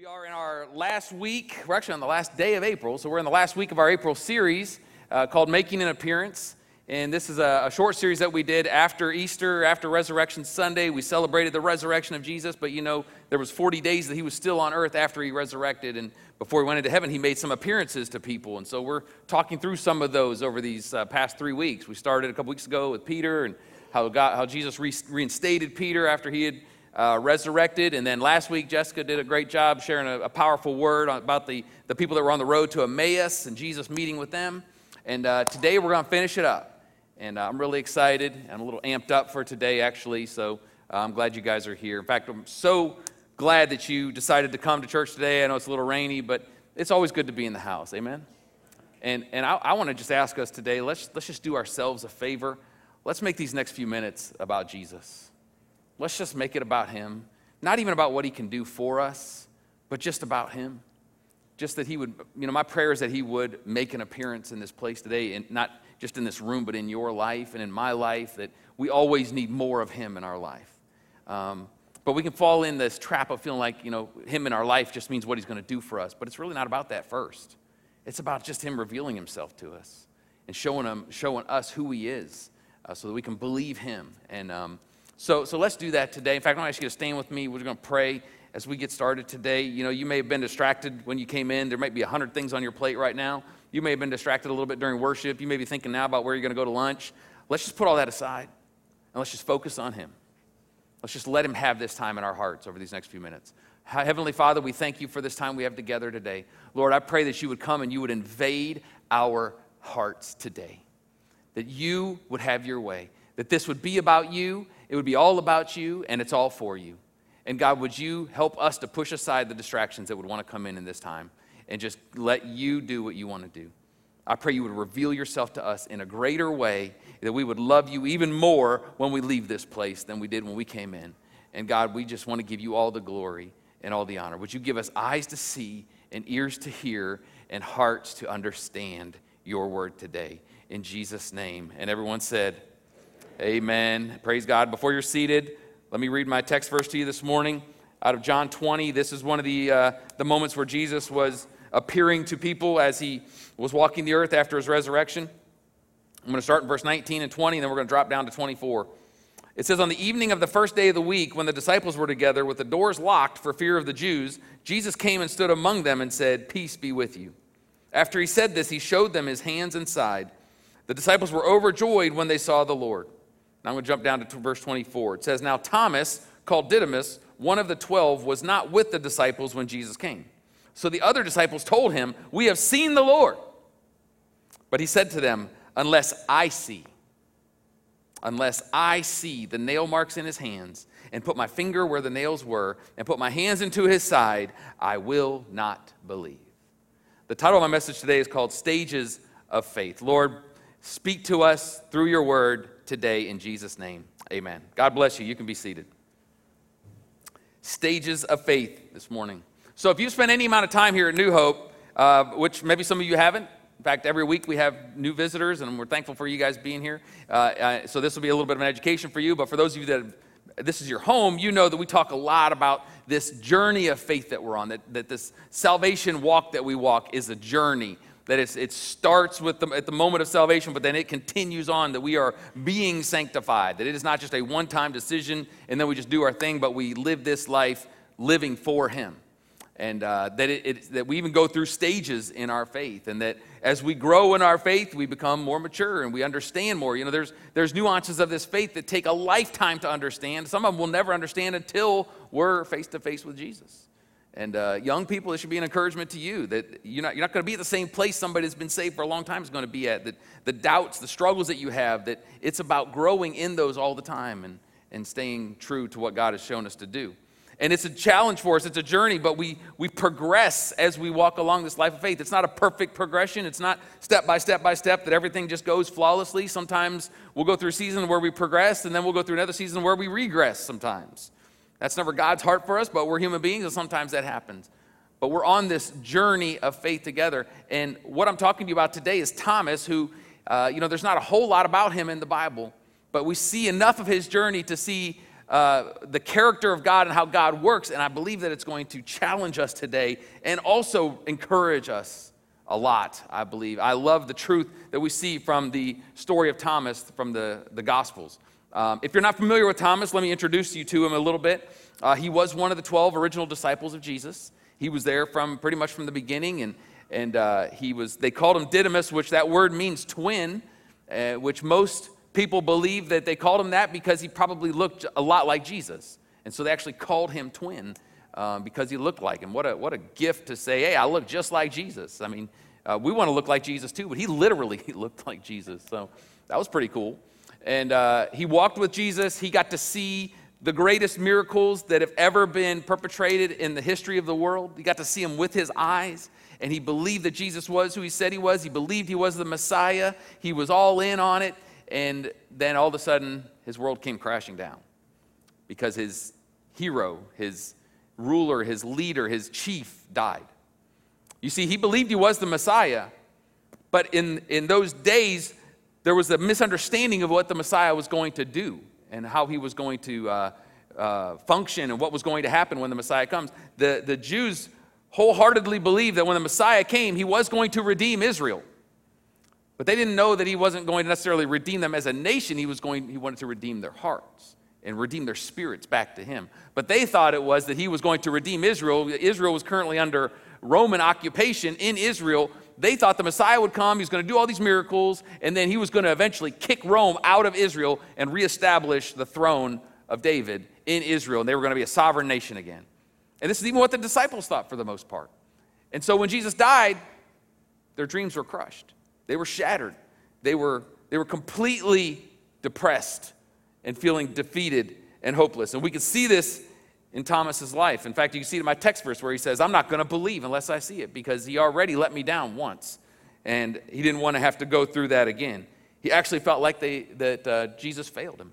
We are in our last week, we're actually on the last day of April, so we're in the last week of our April series uh, called Making an Appearance. And this is a, a, short series that we did after Easter, after Resurrection Sunday. We celebrated the resurrection of Jesus, but you know, there was 40 days that he was still on earth after he resurrected. And before he went into heaven, he made some appearances to people. And so we're talking through some of those over these uh, past three weeks. We started a couple weeks ago with Peter and how, God, how Jesus re- reinstated Peter after he had uh, resurrected. And then last week, Jessica did a great job sharing a, a, powerful word about the, the people that were on the road to Emmaus and Jesus meeting with them. And uh, today we're going to finish it up. And uh, I'm really excited. I'm a little amped up for today, actually. So uh, I'm glad you guys are here. In fact, I'm so glad that you decided to come to church today. I know it's a little rainy, but it's always good to be in the house. Amen? And, and I, I want to just ask us today let's, let's just do ourselves a favor. Let's make these next few minutes about Jesus. Let's just make it about Him. Not even about what He can do for us, but just about Him. Just that He would, you know, my prayer is that He would make an appearance in this place today, and not just in this room, but in your life and in my life, that we always need more of Him in our life. Um, but we can fall in this trap of feeling like, you know, Him in our life just means what He's going to do for us. But it's really not about that first. It's about just Him revealing Himself to us and showing, him, showing us who He is uh, so that we can believe Him. And, um, so, so let's do that today. In fact, I want to ask you to stand with me. We're going to pray as we get started today. You know, you may have been distracted when you came in. There might be a hundred things on your plate right now. You may have been distracted a little bit during worship. You may be thinking now about where you're going to go to lunch. Let's just put all that aside and let's just focus on Him. Let's just let Him have this time in our hearts over these next few minutes. Heavenly Father, we thank you for this time we have together today. Lord, I pray that you would come and you would invade our hearts today, that you would have your way, that this would be about you it would be all about you and it's all for you. And God, would you help us to push aside the distractions that would want to come in in this time and just let you do what you want to do? I pray you would reveal yourself to us in a greater way, that we would love you even more when we leave this place than we did when we came in. And God, we just want to give you all the glory and all the honor. Would you give us eyes to see and ears to hear and hearts to understand your word today? In Jesus' name. And everyone said, Amen. Praise God. Before you're seated, let me read my text verse to you this morning out of John 20. This is one of the, uh, the moments where Jesus was appearing to people as he was walking the earth after his resurrection. I'm going to start in verse 19 and 20, and then we're going to drop down to 24. It says, On the evening of the first day of the week, when the disciples were together with the doors locked for fear of the Jews, Jesus came and stood among them and said, Peace be with you. After he said this, he showed them his hands and side. The disciples were overjoyed when they saw the Lord. Now I'm going to jump down to verse 24. It says, Now Thomas, called Didymus, one of the twelve, was not with the disciples when Jesus came. So the other disciples told him, We have seen the Lord. But he said to them, Unless I see, unless I see the nail marks in his hands, and put my finger where the nails were, and put my hands into his side, I will not believe. The title of my message today is called Stages of Faith. Lord, speak to us through your word today in Jesus' name. Amen. God bless you. You can be seated. Stages of faith this morning. So, if you spend any amount of time here at New Hope, uh, which maybe some of you haven't, in fact, every week we have new visitors, and we're thankful for you guys being here. Uh, uh, so, this will be a little bit of an education for you, but for those of you that have, this is your home, you know that we talk a lot about this journey of faith that we're on, that, that this salvation walk that we walk is a journey that it starts with the, at the moment of salvation, but then it continues on that we are being sanctified, that it is not just a one time decision and then we just do our thing, but we live this life living for Him. And uh, that, it, it, that we even go through stages in our faith, and that as we grow in our faith, we become more mature and we understand more. You know, there's, there's nuances of this faith that take a lifetime to understand. Some of them we'll never understand until we're face to face with Jesus. And uh, young people, this should be an encouragement to you that you're not, you're not going to be at the same place somebody that's been saved for a long time is going to be at. That the doubts, the struggles that you have, that it's about growing in those all the time and, and staying true to what God has shown us to do. And it's a challenge for us, it's a journey, but we, we progress as we walk along this life of faith. It's not a perfect progression, it's not step by step by step that everything just goes flawlessly. Sometimes we'll go through a season where we progress, and then we'll go through another season where we regress sometimes. That's never God's heart for us, but we're human beings, and sometimes that happens. But we're on this journey of faith together. And what I'm talking to you about today is Thomas, who, uh, you know, there's not a whole lot about him in the Bible, but we see enough of his journey to see uh, the character of God and how God works. And I believe that it's going to challenge us today and also encourage us a lot, I believe. I love the truth that we see from the story of Thomas from the, the Gospels. Um, if you're not familiar with Thomas, let me introduce you to him a little bit. Uh, he was one of the 12 original disciples of Jesus. He was there from pretty much from the beginning, and, and uh, he was, they called him Didymus, which that word means twin, uh, which most people believe that they called him that because he probably looked a lot like Jesus. And so they actually called him twin um, because he looked like him. What a, what a gift to say, hey, I look just like Jesus. I mean, uh, we want to look like Jesus too, but he literally looked like Jesus. So that was pretty cool. And uh, he walked with Jesus. He got to see the greatest miracles that have ever been perpetrated in the history of the world. He got to see him with his eyes. And he believed that Jesus was who he said he was. He believed he was the Messiah. He was all in on it. And then all of a sudden, his world came crashing down because his hero, his ruler, his leader, his chief died. You see, he believed he was the Messiah, but in, in those days, there was a misunderstanding of what the Messiah was going to do and how he was going to uh, uh, function and what was going to happen when the Messiah comes. The, the Jews wholeheartedly believed that when the Messiah came, he was going to redeem Israel. But they didn't know that he wasn't going to necessarily redeem them as a nation. He was going, he wanted to redeem their hearts and redeem their spirits back to him. But they thought it was that he was going to redeem Israel. Israel was currently under Roman occupation in Israel. They thought the Messiah would come, he was going to do all these miracles, and then he was going to eventually kick Rome out of Israel and reestablish the throne of David in Israel. And they were going to be a sovereign nation again. And this is even what the disciples thought for the most part. And so when Jesus died, their dreams were crushed. They were shattered. They were, they were completely depressed and feeling defeated and hopeless. And we can see this in Thomas's life. In fact, you can see it in my text verse where he says, I'm not going to believe unless I see it because he already let me down once. And he didn't want to have to go through that again. He actually felt like they, that uh, Jesus failed him.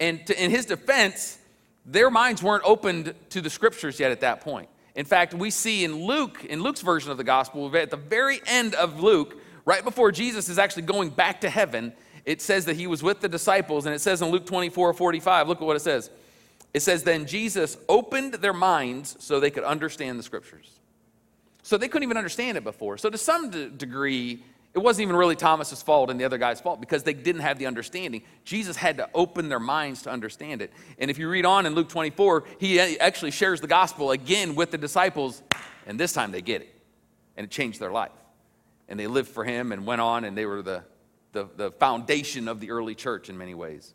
And to, in his defense, their minds weren't opened to the scriptures yet at that point. In fact, we see in Luke, in Luke's version of the gospel, at the very end of Luke, right before Jesus is actually going back to heaven, it says that he was with the disciples, and it says in Luke 24 45, look at what it says. It says, Then Jesus opened their minds so they could understand the scriptures. So they couldn't even understand it before. So, to some degree, it wasn't even really Thomas's fault and the other guy's fault because they didn't have the understanding. Jesus had to open their minds to understand it. And if you read on in Luke 24, he actually shares the gospel again with the disciples, and this time they get it. And it changed their life. And they lived for him and went on, and they were the, the, the foundation of the early church in many ways.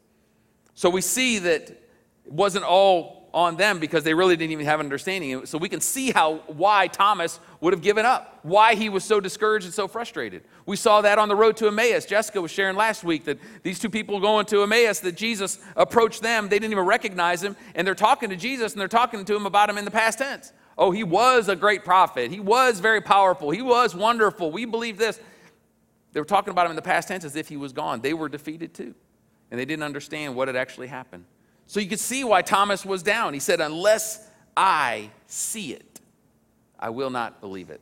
So we see that it wasn't all on them because they really didn't even have an understanding. So we can see how why Thomas would have given up, why he was so discouraged and so frustrated. We saw that on the road to Emmaus. Jessica was sharing last week that these two people going to Emmaus, that Jesus approached them, they didn't even recognize him, and they're talking to Jesus and they're talking to him about him in the past tense. Oh, he was a great prophet. He was very powerful. He was wonderful. We believe this. They were talking about him in the past tense as if he was gone. They were defeated too. And they didn't understand what had actually happened. So you could see why Thomas was down. He said, Unless I see it, I will not believe it.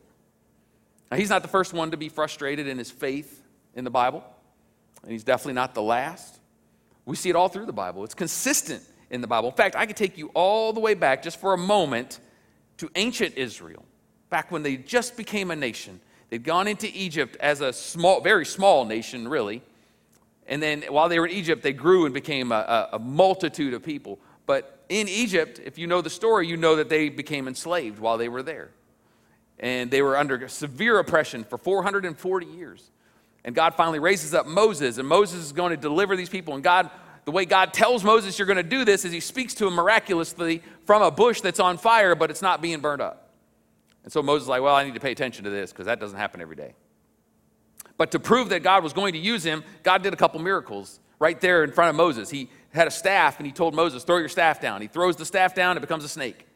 Now, he's not the first one to be frustrated in his faith in the Bible, and he's definitely not the last. We see it all through the Bible, it's consistent in the Bible. In fact, I could take you all the way back just for a moment to ancient Israel, back when they just became a nation. They'd gone into Egypt as a small, very small nation, really. And then while they were in Egypt, they grew and became a, a, multitude of people. But in Egypt, if you know the story, you know that they became enslaved while they were there. And they were under severe oppression for 440 years. And God finally raises up Moses, and Moses is going to deliver these people. And God, the way God tells Moses you're going to do this is he speaks to him miraculously from a bush that's on fire, but it's not being burned up. And so Moses is like, well, I need to pay attention to this because that doesn't happen every day. But to prove that God was going to use him, God did a couple miracles right there in front of Moses. He had a staff and he told Moses, throw your staff down. He throws the staff down, it becomes a snake.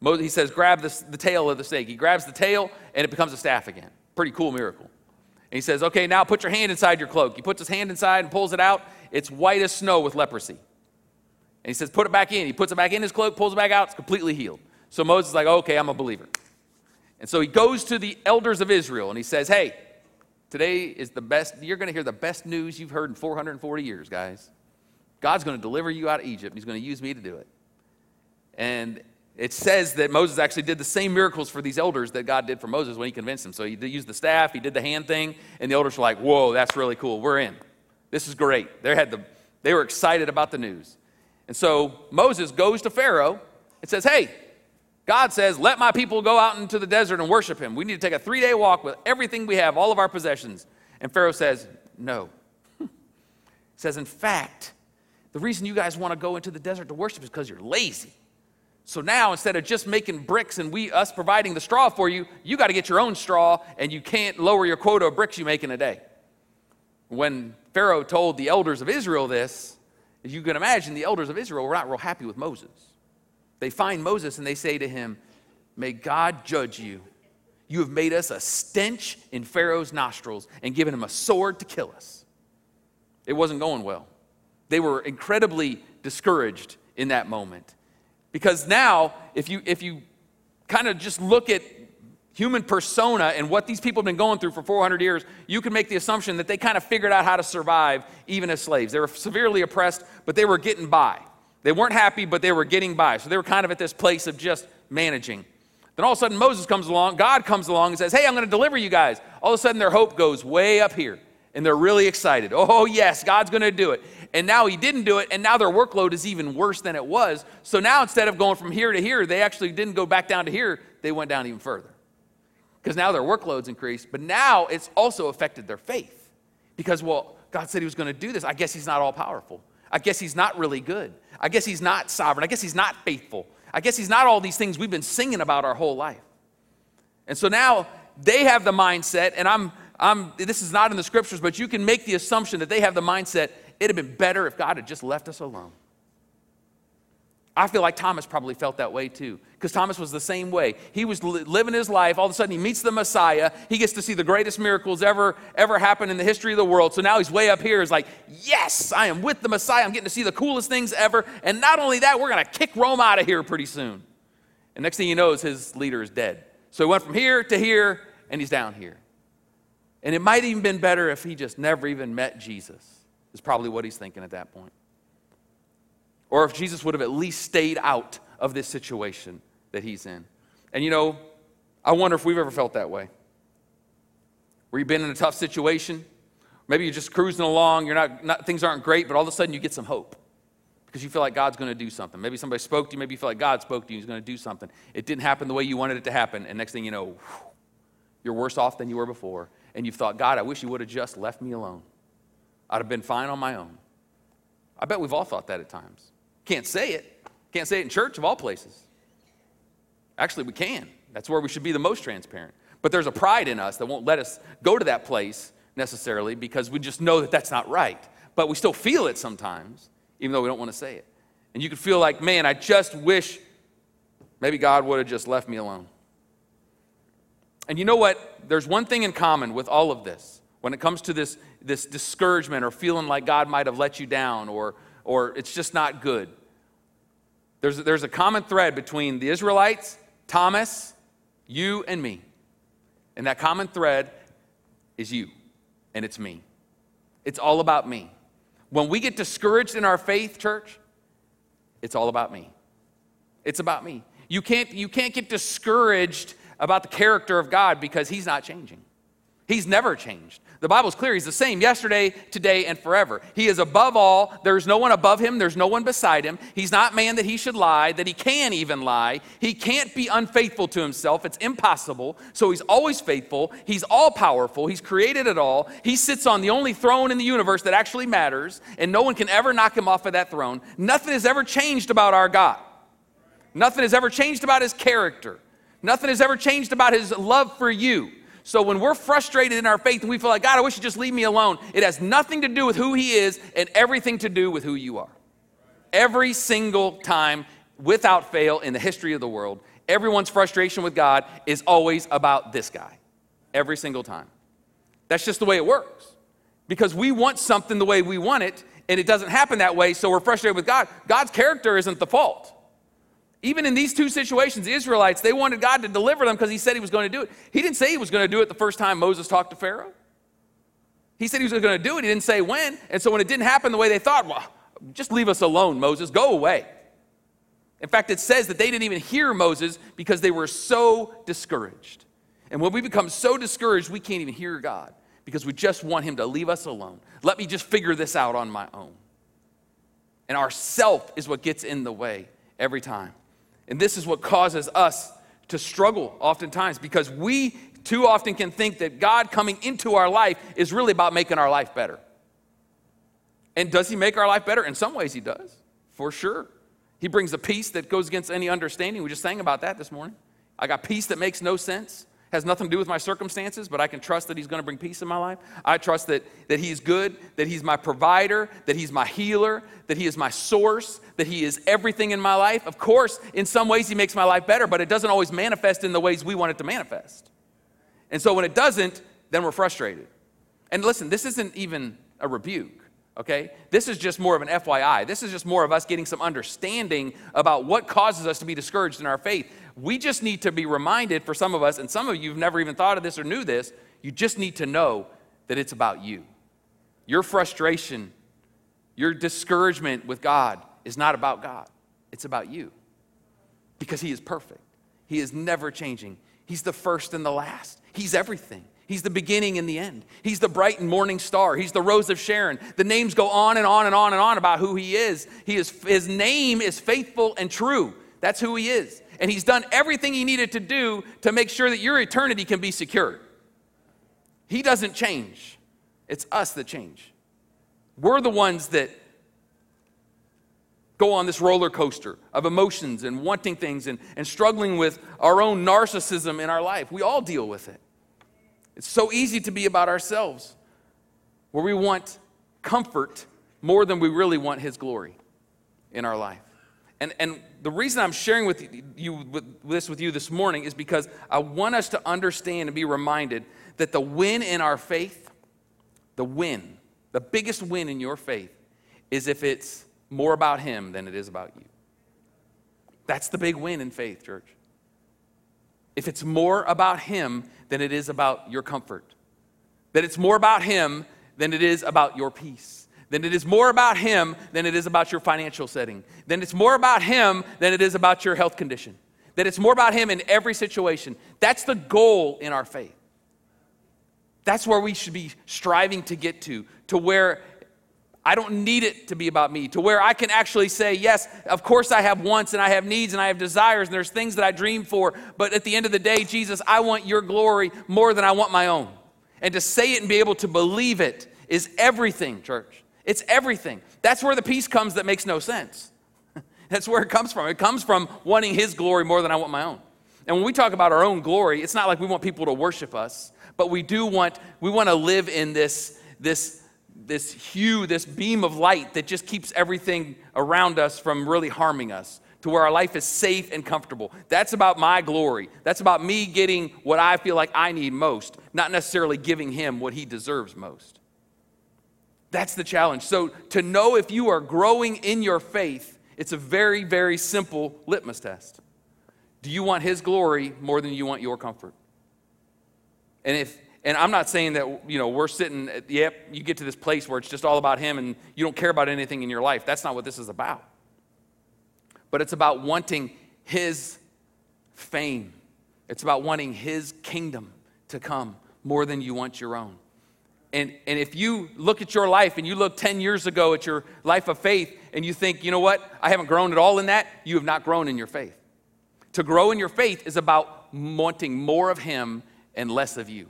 Moses, he says, grab the, the tail of the snake. He grabs the tail and it becomes a staff again. Pretty cool miracle. And he says, okay, now put your hand inside your cloak. He puts his hand inside and pulls it out. It's white as snow with leprosy. And he says, put it back in. He puts it back in his cloak, pulls it back out, it's completely healed. So Moses is like, okay, I'm a believer. And so he goes to the elders of Israel and he says, hey, Today is the best, you're going to hear the best news you've heard in 440 years, guys. God's going to deliver you out of Egypt. He's going to use me to do it. And it says that Moses actually did the same miracles for these elders that God did for Moses when he convinced them. So he used the staff, he did the hand thing, and the elders were like, whoa, that's really cool. We're in. This is great. They, had the, they were excited about the news. And so Moses goes to Pharaoh and says, hey, God says, let my people go out into the desert and worship him. We need to take a three day walk with everything we have, all of our possessions. And Pharaoh says, no. he says, in fact, the reason you guys want to go into the desert to worship is because you're lazy. So now instead of just making bricks and we us providing the straw for you, you got to get your own straw and you can't lower your quota of bricks you make in a day. When Pharaoh told the elders of Israel this, as you can imagine, the elders of Israel were not real happy with Moses. They find Moses and they say to him, May God judge you. You have made us a stench in Pharaoh's nostrils and given him a sword to kill us. It wasn't going well. They were incredibly discouraged in that moment. Because now, if you, if you kind of just look at human persona and what these people have been going through for 400 years, you can make the assumption that they kind of figured out how to survive even as slaves. They were severely oppressed, but they were getting by. They weren't happy, but they were getting by. So they were kind of at this place of just managing. Then all of a sudden, Moses comes along, God comes along and says, Hey, I'm going to deliver you guys. All of a sudden, their hope goes way up here, and they're really excited. Oh, yes, God's going to do it and now he didn't do it, and now their workload is even worse than it was. So now instead of going from here to here, they actually didn't go back down to here, they went down even further. Because now their workload's increased, but now it's also affected their faith. Because, well, God said he was going to do this. I guess he's not all powerful. I guess he's not really good. I guess he's not sovereign. I guess he's not faithful. I guess he's not all these things we've been singing about our whole life. And so now they have the mindset, and I'm, I'm, this is not in the scriptures, but you can make the assumption that they have the mindset it'd have been better if God had just left us alone. I feel like Thomas probably felt that way too, because Thomas was the same way. He was li- living his life. All of a sudden, he meets the Messiah. He gets to see the greatest miracles ever ever happen in the history of the world. So now he's way up here. He's like, "Yes, I am with the Messiah. I'm getting to see the coolest things ever." And not only that, we're to kick Rome out of here pretty soon. And next thing he knows, his leader is dead. So he went from here to here, and he's down here. And it might even been better if he just never even met Jesus is probably what he's thinking at that point. Or if Jesus would have at least stayed out of this situation that he's in. And you know, I wonder if we've ever felt that way. Where you've been in a tough situation, maybe you're just cruising along, you're not, not things aren't great, but all of a sudden you get some hope because you feel like God's going to do something. Maybe somebody spoke to you, maybe you feel like God spoke to you, he's going to do something. It didn't happen the way you wanted it to happen, and next thing you know, you're worse off than you were before. And you've thought, God, I wish you would have just left me alone. I'd have been fine on my own. I bet we've all thought that at times. Can't say it. Can't say it in church, of all places. Actually, we can. That's where we should be the most transparent. But there's a pride in us that won't let us go to that place necessarily because we just know that that's not right. But we still feel it sometimes, even though we don't want to say it. And you could feel like, man, I just wish maybe God would have just left me alone. And you know what? There's one thing in common with all of this when it comes to this, this discouragement or feeling like God might have let you down or, or it's just not good, there's, there's a common thread between the Israelites, Thomas, you, and me. And that common thread is you, and it's me. It's all about me. When we get discouraged in our faith, church, it's all about me. It's about me. You can't, you can't get discouraged about the character of God because He's not changing. He's never changed. The Bible's clear. He's the same yesterday, today, and forever. He is above all. There's no one above him. There's no one beside him. He's not man that he should lie, that he can even lie. He can't be unfaithful to himself. It's impossible. So he's always faithful. He's all powerful. He's created it all. He sits on the only throne in the universe that actually matters, and no one can ever knock him off of that throne. Nothing has ever changed about our God. Nothing has ever changed about his character. Nothing has ever changed about his love for you. So when we're frustrated in our faith and we feel like, God, I wish you'd just leave me alone, it has nothing to do with who He is and everything to do with who you are. Every single time, without fail, in the history of the world, everyone's frustration with God is always about this guy. Every single time. That's just the way it works. Because we want something the way we want it, and it doesn't happen that way, so we're frustrated with God. God's character isn't the fault. Even in these two situations, the Israelites, they wanted God to deliver them because he said he was going to do it. He didn't say he was going to do it the first time Moses talked to Pharaoh. He said he was going to do it. He didn't say when. And so when it didn't happen the way they thought, well, just leave us alone, Moses, go away. In fact, it says that they didn't even hear Moses because they were so discouraged. And when we become so discouraged, we can't even hear God because we just want Him to leave us alone. Let me just figure this out on my own. And our self is what gets in the way every time. And this is what causes us to struggle oftentimes because we too often can think that God coming into our life is really about making our life better. And does He make our life better? In some ways, He does, for sure. He brings a peace that goes against any understanding. We just sang about that this morning. I got peace that makes no sense has nothing to do with my circumstances, but I can trust that He's going to bring peace in my life. I trust that, that He's good, that He's my provider, that He's my healer, that He is my source, that He is everything in my life. Of course, in some ways, He makes my life better, but it doesn't always manifest in the ways we want it to manifest. And so when it doesn't, then we're frustrated. And listen, this isn't even a rebuke okay? This is just more of an FYI. This is just more of us getting some understanding about what causes us to be discouraged in our faith. We just need to be reminded for some of us, and some of you have never even thought of this or knew this, you just need to know that it's about you. Your frustration, your discouragement with God is not about God, it's about you. Because He is perfect, He is never changing. He's the first and the last, He's everything. He's the beginning and the end. He's the bright and morning star. He's the rose of Sharon. The names go on and on and on and on about who he is. He is his name is faithful and true. That's who he is. And he's done everything he needed to do to make sure that your eternity can be secured. He doesn't change. It's us that change. We're the ones that go on this roller coaster of emotions and wanting things and, and struggling with our own narcissism in our life. We all deal with it. It's so easy to be about ourselves, where we want comfort more than we really want His glory in our life. And, and the reason I'm sharing with you with this with you this morning is because I want us to understand and be reminded that the win in our faith, the win, the biggest win in your faith, is if it's more about Him than it is about you. That's the big win in faith, church if it's more about Him than it is about your comfort, that it's more about Him than it is about your peace, then it is more about Him than it is about your financial setting, then it's more about Him than it is about your health condition, that it's more about Him in every situation. That's the goal in our faith. That's where we should be striving to get to, to where I don't need it to be about me, to where I can actually say, yes, of course I have wants and I have needs and I have desires and there's things that I dream for, but at the end of the day, Jesus, I want your glory more than I want my own. And to say it and be able to believe it is everything, church. It's everything. That's where the peace comes that makes no sense. That's where it comes from. It comes from wanting his glory more than I want my own. And when we talk about our own glory, it's not like we want people to worship us, but we do want, we want to live in this, this this hue, this beam of light that just keeps everything around us from really harming us to where our life is safe and comfortable. That's about my glory. That's about me getting what I feel like I need most, not necessarily giving him what he deserves most. That's the challenge. So, to know if you are growing in your faith, it's a very, very simple litmus test. Do you want his glory more than you want your comfort? And if and I'm not saying that, you know, we're sitting, at, yep, you get to this place where it's just all about Him and you don't care about anything in your life. That's not what this is about. But it's about wanting His fame, it's about wanting His kingdom to come more than you want your own. And, and if you look at your life and you look 10 years ago at your life of faith and you think, you know what, I haven't grown at all in that, you have not grown in your faith. To grow in your faith is about wanting more of Him and less of you.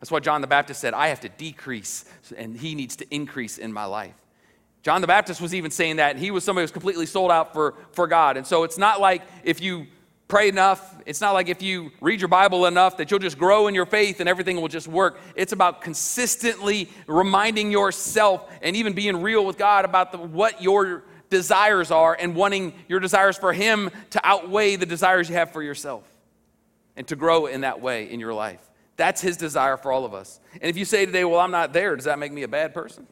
That's why John the Baptist said, I have to decrease and he needs to increase in my life. John the Baptist was even saying that, he was somebody who was completely sold out for, for God. And so it's not like if you pray enough, it's not like if you read your Bible enough that you'll just grow in your faith and everything will just work. It's about consistently reminding yourself and even being real with God about the, what your desires are and wanting your desires for Him to outweigh the desires you have for yourself and to grow in that way in your life. That's his desire for all of us. And if you say today, well, I'm not there, does that make me a bad person?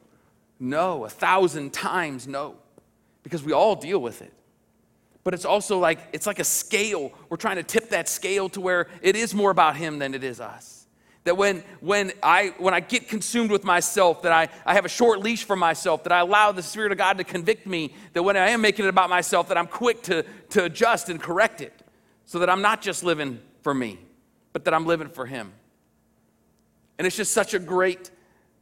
No, a thousand times no, because we all deal with it. But it's also like, it's like a scale. We're trying to tip that scale to where it is more about him than it is us. That when, when, I, when I get consumed with myself, that I, I have a short leash for myself, that I allow the Spirit of God to convict me, that when I am making it about myself, that I'm quick to, to adjust and correct it, so that I'm not just living for me, but that I'm living for Him. And it's just such a great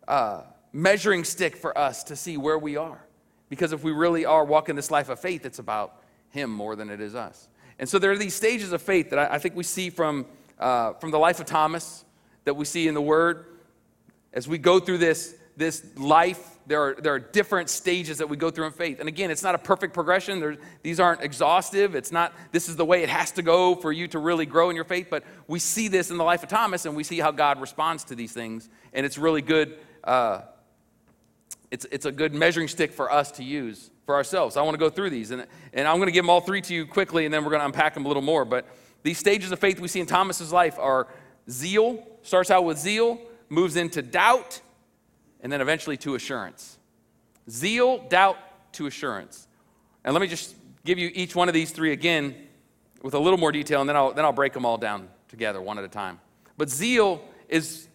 uh, measuring stick for us to see where we are. Because if we really are walking this life of faith, it's about Him more than it is us. And so there are these stages of faith that I, I think we see from, uh, from the life of Thomas that we see in the Word. As we go through this, this life, there are, there are different stages that we go through in faith. And again, it's not a perfect progression. These aren't exhaustive. It's not, this is the way it has to go for you to really grow in your faith. But we see this in the life of Thomas, and we see how God responds to these things. And it's really good. Uh, it's, it's a good measuring stick for us to use for ourselves. I want to go through these. And, and I'm going to give them all three to you quickly, and then we're going to unpack them a little more. But these stages of faith we see in Thomas's life are zeal, starts out with zeal, moves into doubt, and then eventually to assurance. Zeal, doubt, to assurance. And let me just give you each one of these three again with a little more detail, and then I'll, then I'll break them all down together one at a time. But zeal is,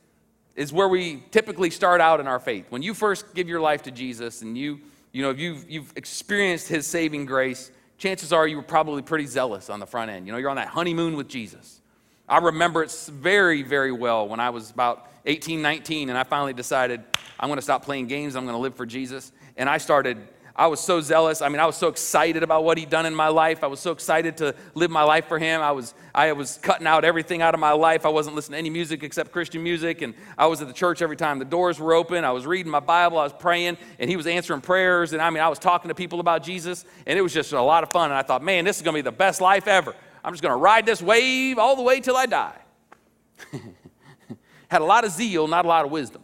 is where we typically start out in our faith. When you first give your life to Jesus and you, you know, if you've, you've experienced his saving grace, chances are you were probably pretty zealous on the front end. You know, you're on that honeymoon with Jesus. I remember it very, very well when I was about 18, 19, and I finally decided I'm going to stop playing games. I'm going to live for Jesus. And I started, I was so zealous. I mean, I was so excited about what he'd done in my life. I was so excited to live my life for him. I was, I was cutting out everything out of my life. I wasn't listening to any music except Christian music. And I was at the church every time the doors were open. I was reading my Bible. I was praying, and he was answering prayers. And I mean, I was talking to people about Jesus, and it was just a lot of fun. And I thought, man, this is going to be the best life ever. I'm just going to ride this wave all the way till I die. Had a lot of zeal, not a lot of wisdom.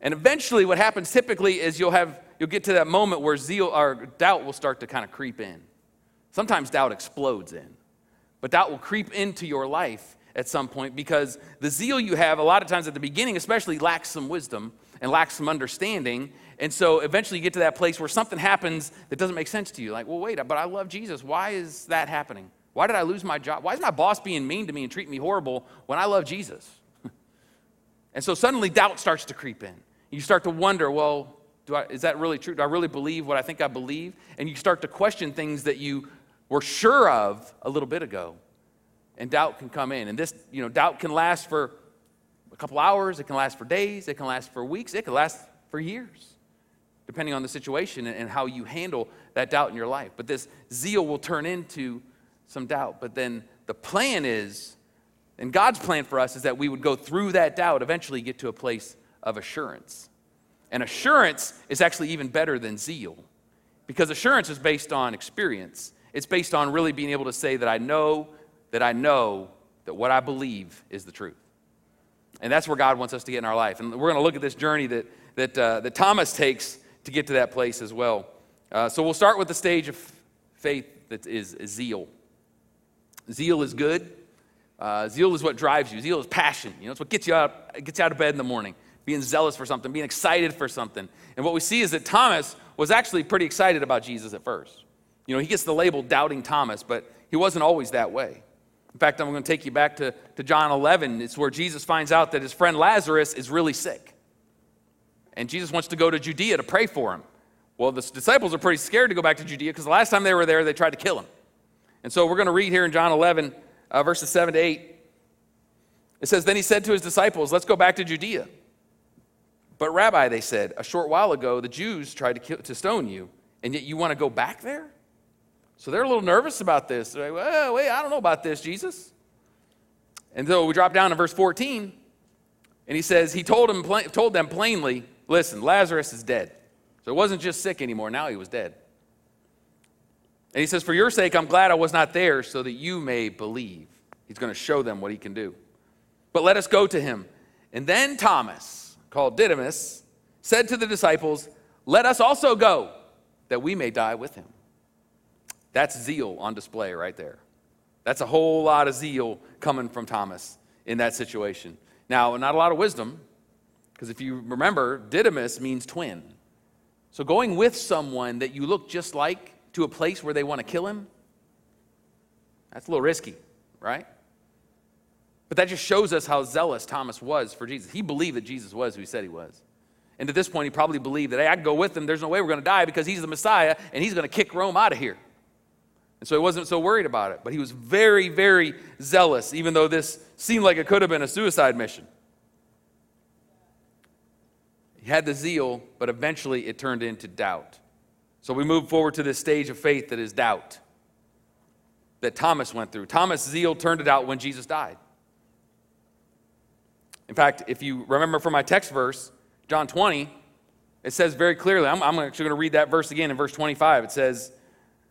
And eventually, what happens typically is you'll have you'll get to that moment where zeal or doubt will start to kind of creep in. Sometimes doubt explodes in, but doubt will creep into your life at some point because the zeal you have a lot of times at the beginning, especially, lacks some wisdom and lacks some understanding. And so eventually you get to that place where something happens that doesn't make sense to you. Like, well, wait, but I love Jesus. Why is that happening? Why did I lose my job? Why is my boss being mean to me and treating me horrible when I love Jesus? and so suddenly doubt starts to creep in. You start to wonder, well, I, is that really true? Do I really believe what I think I believe? And you start to question things that you were sure of a little bit ago. And doubt can come in. And this, you know, doubt can last for a couple hours, it can last for days, it can last for weeks, it can last for years, depending on the situation and how you handle that doubt in your life. But this zeal will turn into some doubt. But then the plan is, and God's plan for us is that we would go through that doubt, eventually get to a place of assurance. And assurance is actually even better than zeal because assurance is based on experience. It's based on really being able to say that I know that I know that what I believe is the truth. And that's where God wants us to get in our life. And we're going to look at this journey that, that, uh, that Thomas takes to get to that place as well. Uh, so we'll start with the stage of faith that is, zeal. Zeal is good. Uh, zeal is what drives you. Zeal is passion. You know, it's what gets you out, gets you out of bed in the morning, being zealous for something, being excited for something. And what we see is that Thomas was actually pretty excited about Jesus at first. You know, he gets the label doubting Thomas, but he wasn't always that way. In fact, I'm going to take you back to, to John 11. It's where Jesus finds out that his friend Lazarus is really sick. And Jesus wants to go to Judea to pray for him. Well, the disciples are pretty scared to go back to Judea because the last time they were there, they tried to kill him. And so we're going to read here in John 11, uh, verses 7 to 8. It says, Then he said to his disciples, Let's go back to Judea. But, Rabbi, they said, a short while ago, the Jews tried to, kill, to stone you, and yet you want to go back there? So they're a little nervous about this. They're like, well, wait, I don't know about this, Jesus. And so we drop down to verse 14, and he says, He told, him, told them plainly, Listen, Lazarus is dead. So it wasn't just sick anymore, now he was dead. And he says, For your sake, I'm glad I was not there so that you may believe. He's going to show them what he can do. But let us go to him. And then Thomas, called Didymus, said to the disciples, Let us also go, that we may die with him. That's zeal on display right there. That's a whole lot of zeal coming from Thomas in that situation. Now, not a lot of wisdom, because if you remember, Didymus means twin. So going with someone that you look just like to a place where they want to kill him, that's a little risky, right? But that just shows us how zealous Thomas was for Jesus. He believed that Jesus was who he said he was. And to this point, he probably believed that, hey, I can go with him. There's no way we're going to die because he's the Messiah and he's going to kick Rome out of here. And so he wasn't so worried about it. But he was very, very zealous, even though this seemed like it could have been a suicide mission. He had the zeal, but eventually it turned into doubt. So we move forward to this stage of faith that is doubt that Thomas went through. Thomas' zeal turned it out when Jesus died. In fact, if you remember from my text verse, John 20, it says very clearly, I'm, I'm actually going to read that verse again in verse 25. It says,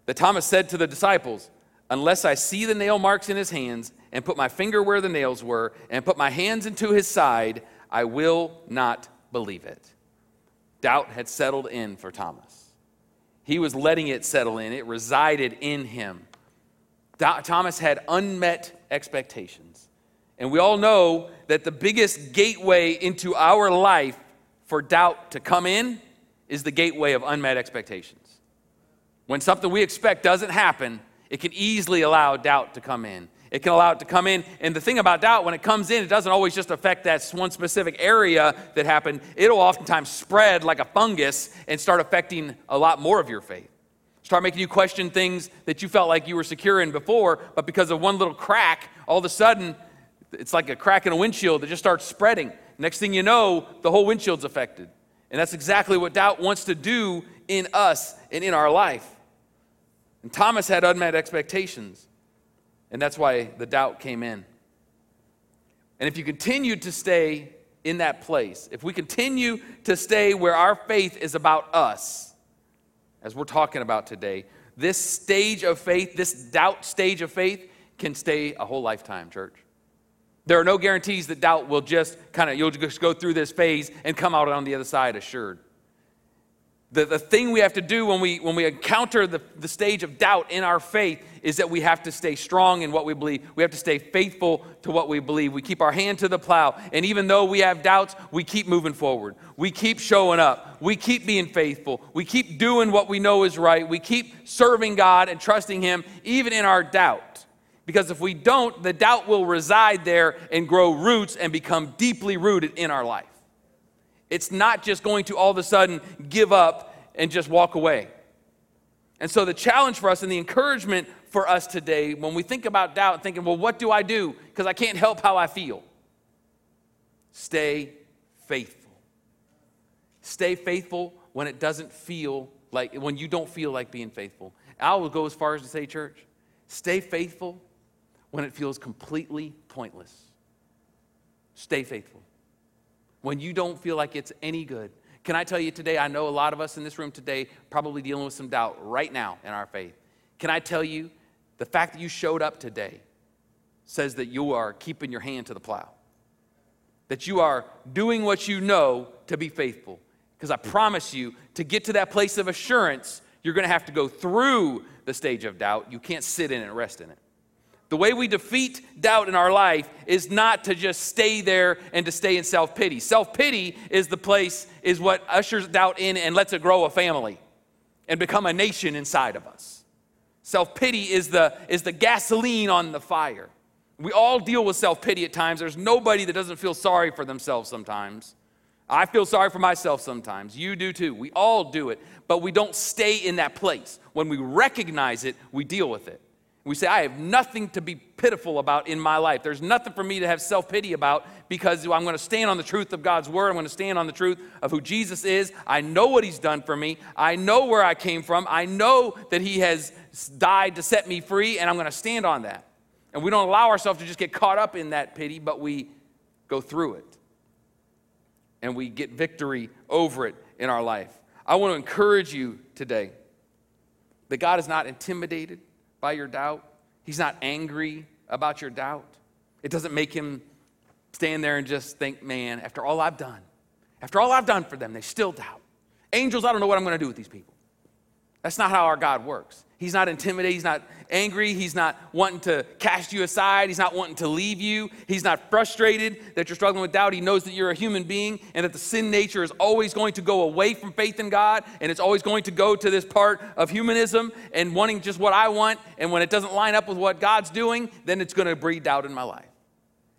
that Thomas said to the disciples, Unless I see the nail marks in his hands, and put my finger where the nails were, and put my hands into his side, I will not believe it. Doubt had settled in for Thomas. He was letting it settle in, it resided in him. Thomas had unmet expectations. And we all know that the biggest gateway into our life for doubt to come in is the gateway of unmet expectations. When something we expect doesn't happen, it can easily allow doubt to come in. It can allow it to come in. And the thing about doubt, when it comes in, it doesn't always just affect that one specific area that happened. It'll oftentimes spread like a fungus and start affecting a lot more of your faith. Start making you question things that you felt like you were secure in before, but because of one little crack, all of a sudden, it's like a crack in a windshield that just starts spreading. Next thing you know, the whole windshield's affected. And that's exactly what doubt wants to do in us and in our life. And Thomas had unmet expectations, and that's why the doubt came in. And if you continue to stay in that place, if we continue to stay where our faith is about us, as we're talking about today, this stage of faith, this doubt stage of faith, can stay a whole lifetime, church. There are no guarantees that doubt will just kind of, you'll just go through this phase and come out on the other side assured. The, the thing we have to do when we, when we encounter the, the stage of doubt in our faith is that we have to stay strong in what we believe. We have to stay faithful to what we believe. We keep our hand to the plow. And even though we have doubts, we keep moving forward. We keep showing up. We keep being faithful. We keep doing what we know is right. We keep serving God and trusting Him, even in our doubt. Because if we don't, the doubt will reside there and grow roots and become deeply rooted in our life. It's not just going to all of a sudden give up and just walk away. And so, the challenge for us and the encouragement for us today, when we think about doubt, thinking, well, what do I do? Because I can't help how I feel. Stay faithful. Stay faithful when it doesn't feel like, when you don't feel like being faithful. I will go as far as to say, church, stay faithful when it feels completely pointless. Stay faithful when you don't feel like it's any good. Can I tell you today, I know a lot of us in this room today probably dealing with some doubt right now in our faith. Can I tell you, the fact that you showed up today says that you are keeping your hand to the plow, that you are doing what you know to be faithful. Because I promise you, to get to that place of assurance, you're going to have to go through the stage of doubt. You can't sit in it and rest in it. The way we defeat doubt in our life is not to just stay there and to stay in self pity. Self pity is the place, is what ushers doubt in and lets it grow a family and become a nation inside of us. Self pity is the, is the gasoline on the fire. We all deal with self pity at times. There's nobody that doesn't feel sorry for themselves sometimes. I feel sorry for myself sometimes. You do too. We all do it, but we don't stay in that place. When we recognize it, we deal with it. We say, I have nothing to be pitiful about in my life. There's nothing for me to have self pity about because I'm going to stand on the truth of God's word. I'm going to stand on the truth of who Jesus is. I know what he's done for me. I know where I came from. I know that he has died to set me free, and I'm going to stand on that. And we don't allow ourselves to just get caught up in that pity, but we go through it. And we get victory over it in our life. I want to encourage you today that God is not intimidated by your doubt. He's not angry about your doubt. It doesn't make him stand there and just think, man, after all I've done, after all I've done for them, they still doubt. Angels, I don't know what I'm going to do with these people. That's not how our God works. He's not intimidated. He's not angry. He's not wanting to cast you aside. He's not wanting to leave you. He's not frustrated that you're struggling with doubt. He knows that you're a human being and that the sin nature is always going to go away from faith in God and it's always going to go to this part of humanism and wanting just what I want. And when it doesn't line up with what God's doing, then it's going to breed doubt in my life.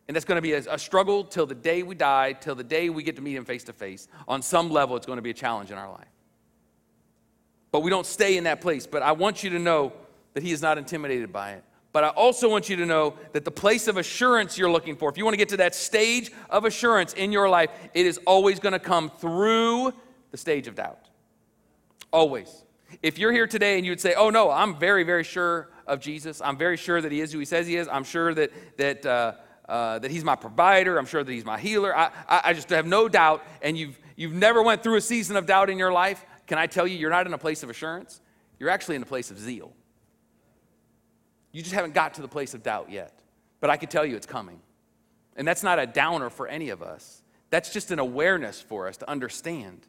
And that's going to be a, a, struggle till the day we die, till the day we get to meet him face to face. On some level, it's going to be a challenge in our life. But we don't stay in that place. But I want you to know that he is not intimidated by it. But I also want you to know that the place of assurance you're looking for, if you want to get to that stage of assurance in your life, it is always going to come through the stage of doubt. Always. If you're here today and you would say, Oh, no, I'm very, very sure of Jesus, I'm very sure that he is who he says he is, I'm sure that, that, uh, uh, that he's my provider. I'm sure that he's my healer. I, I, I just have no doubt. And you've, you've never went through a season of doubt in your life. Can I tell you, you're not in a place of assurance. You're actually in a place of zeal. You just haven't got to the place of doubt yet. But I can tell you it's coming. And that's not a downer for any of us. That's just an awareness for us to understand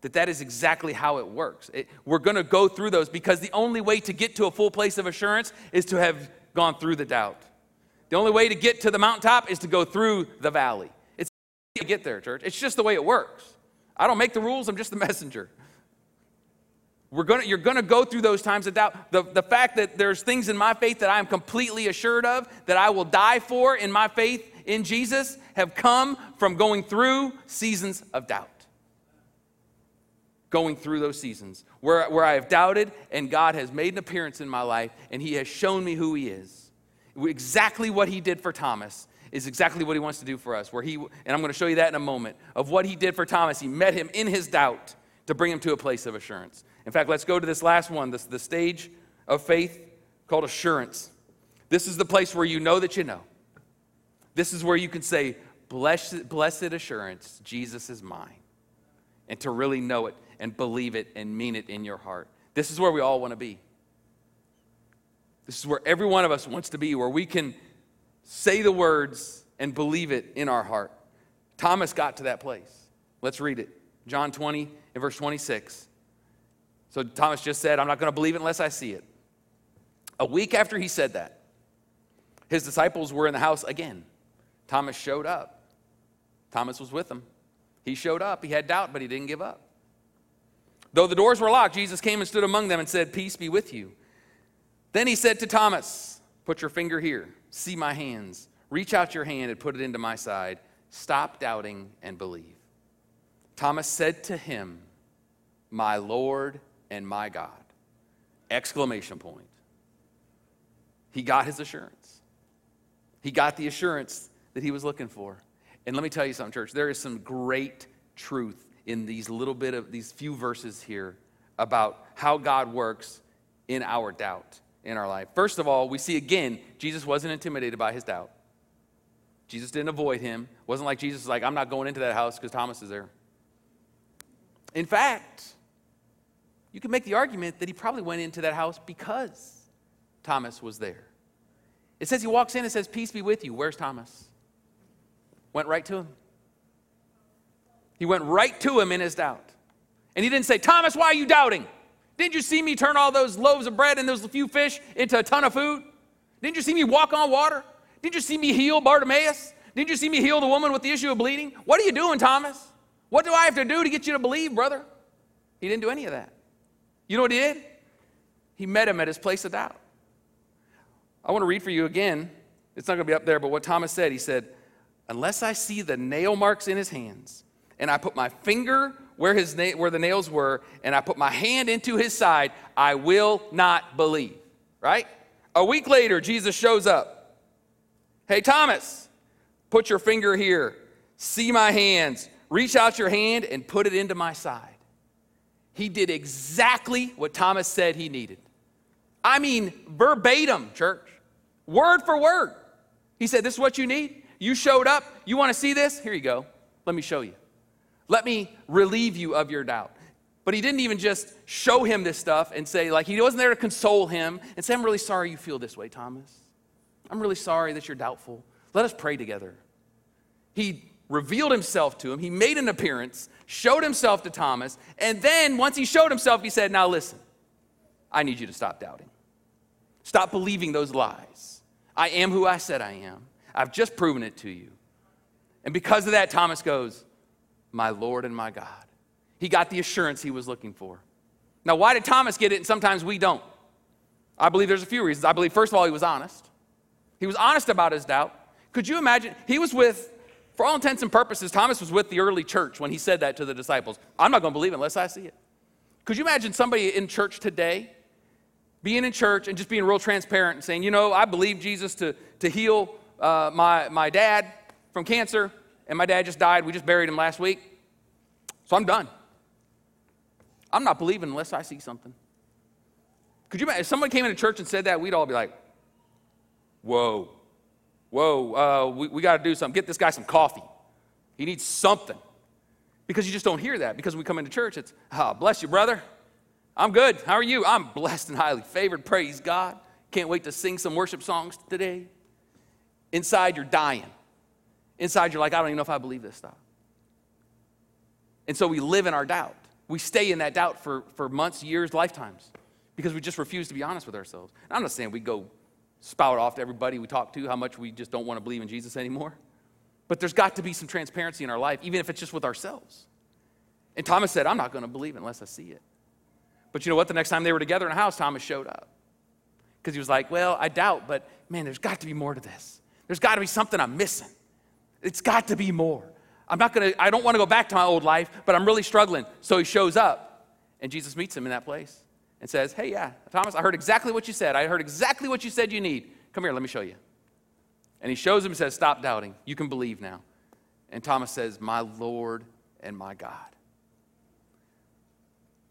that that is exactly how it works. It, we're going to go through those because the only way to get to a full place of assurance is to have gone through the doubt. The only way to get to the mountaintop is to go through the valley. It's the way to get there, church. It's just the way it works. I don't make the rules, I'm just the messenger. We're gonna, you're going to go through those times of doubt. The, the fact that there's things in my faith that I am completely assured of, that I will die for in my faith in Jesus, have come from going through seasons of doubt. Going through those seasons where, where I have doubted and God has made an appearance in my life and He has shown me who He is exactly what he did for Thomas is exactly what he wants to do for us. Where he, and I'm going to show you that in a moment, of what he did for Thomas. He met him in his doubt to bring him to a place of assurance. In fact, let's go to this last one, this, the stage of faith called assurance. This is the place where you know that you know. This is where you can say, blessed, blessed assurance, Jesus is mine. And to really know it and believe it and mean it in your heart. This is where we all want to be. This is where every one of us wants to be, where we can say the words and believe it in our heart. Thomas got to that place. Let's read it. John 20 and verse 26. So Thomas just said, I'm not going to believe it unless I see it. A week after he said that, his disciples were in the house again. Thomas showed up. Thomas was with them. He showed up. He had doubt, but he didn't give up. Though the doors were locked, Jesus came and stood among them and said, Peace be with you. Then he said to Thomas, Put your finger here, see my hands. Reach out your hand and put it into my side. Stop doubting and believe. Thomas said to him, My Lord and my God. Exclamation point. He got his assurance. He got the assurance that he was looking for. And let me tell you something, church. There is some great truth in these little bit of these few verses here about how God works in our doubt in our life. First of all, we see again, Jesus wasn't intimidated by his doubt. Jesus didn't avoid him. It wasn't like Jesus was like, I'm not going into that house because Thomas is there. In fact, you can make the argument that he probably went into that house because Thomas was there. It says he walks in and says, Peace be with you. Where's Thomas? Went right to him. He went right to him in his doubt. And he didn't say, Thomas, why are you doubting? Didn't you see me turn all those loaves of bread and those few fish into a ton of food? Didn't you see me walk on water? Didn't you see me heal Bartimaeus? Didn't you see me heal the woman with the issue of bleeding? What are you doing, Thomas? What do I have to do to get you to believe, brother? He didn't do any of that. You know what he did? He met him at his place of doubt. I want to read for you again. It's not going to be up there, but what Thomas said, he said, Unless I see the nail marks in his hands, and I put my finger where, his na- where the nails were and I put my hand into his side, I will not believe. Right? A week later, Jesus shows up. Hey, Thomas, put your finger here. See my hands. Reach out your hand and put it into my side. He did exactly what Thomas said he needed. I mean, verbatim, church, word for word. He said, This is what you need. You showed up. You want to see this? Here you go. Let me show you. Let me relieve you of your doubt. But he didn't even just show him this stuff and say, like, he wasn't there to console him and say, I'm really sorry you feel this way, Thomas. I'm really sorry that you're doubtful. Let us pray together. He revealed himself to him, he made an appearance, showed himself to Thomas, and then once he showed himself, he said, Now listen, I need you to stop doubting. Stop believing those lies. I am who I said I am. I've just proven it to you. And because of that, Thomas goes, my Lord and my God. He got the assurance he was looking for. Now, why did Thomas get it and sometimes we don't? I believe there's a few reasons. I believe, first of all, he was honest. He was honest about his doubt. Could you imagine? He was with, for all intents and purposes, Thomas was with the early church when he said that to the disciples. I'm not going to believe it unless I see it. Could you imagine somebody in church today being in church and just being real transparent and saying, you know, I believe Jesus to, to heal uh, my, my dad from cancer, and my dad just died. We just buried him last week. So I'm done. I'm not believing unless I see something. Could you imagine if someone came into church and said that, we'd all be like, whoa, whoa, uh, we, we got to do something. Get this guy some coffee. He needs something. Because you just don't hear that. Because when we come into church, it's, ah, oh, bless you, brother. I'm good. How are you? I'm blessed and highly favored. Praise God. Can't wait to sing some worship songs today. Inside, you're dying. Inside, you're like, I don't even know if I believe this stuff. And so we live in our doubt. We stay in that doubt for, for months, years, lifetimes, because we just refuse to be honest with ourselves. And I'm not saying we go spout off to everybody we talk to how much we just don't want to believe in Jesus anymore. But there's got to be some transparency in our life, even if it's just with ourselves. And Thomas said, I'm not going to believe unless I see it. But you know what? The next time they were together in a house, Thomas showed up. Because he was like, Well, I doubt, but man, there's got to be more to this. There's got to be something I'm missing. It's got to be more. I'm not gonna, I don't want to go back to my old life, but I'm really struggling. So he shows up, and Jesus meets him in that place and says, Hey, yeah, Thomas, I heard exactly what you said. I heard exactly what you said you need. Come here, let me show you. And he shows him and says, Stop doubting. You can believe now. And Thomas says, My Lord and my God.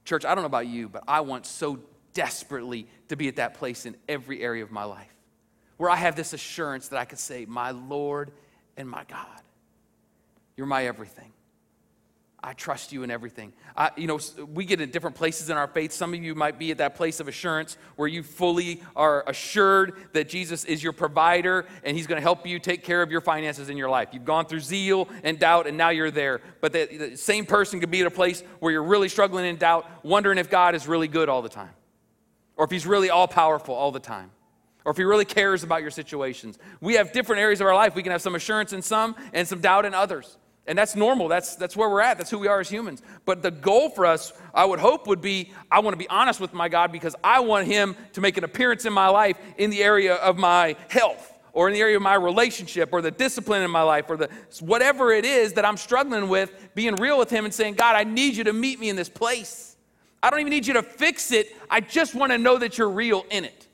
Church, I don't know about you, but I want so desperately to be at that place in every area of my life where I have this assurance that I could say, My Lord and my God, you're my everything. I trust you in everything. I, you know, we get in different places in our faith. Some of you might be at that place of assurance where you fully are assured that Jesus is your provider and he's going to help you take care of your finances in your life. You've gone through zeal and doubt and now you're there. But the, the same person could be at a place where you're really struggling in doubt, wondering if God is really good all the time or if he's really all powerful all the time or if he really cares about your situations. We have different areas of our life. We can have some assurance in some and some doubt in others. And that's normal. That's, that's where we're at. That's who we are as humans. But the goal for us, I would hope, would be I want to be honest with my God because I want Him to make an appearance in my life in the area of my health or in the area of my relationship or the discipline in my life or the whatever it is that I'm struggling with, being real with Him and saying, God, I need you to meet me in this place. I don't even need you to fix it. I just want to know that you're real in it.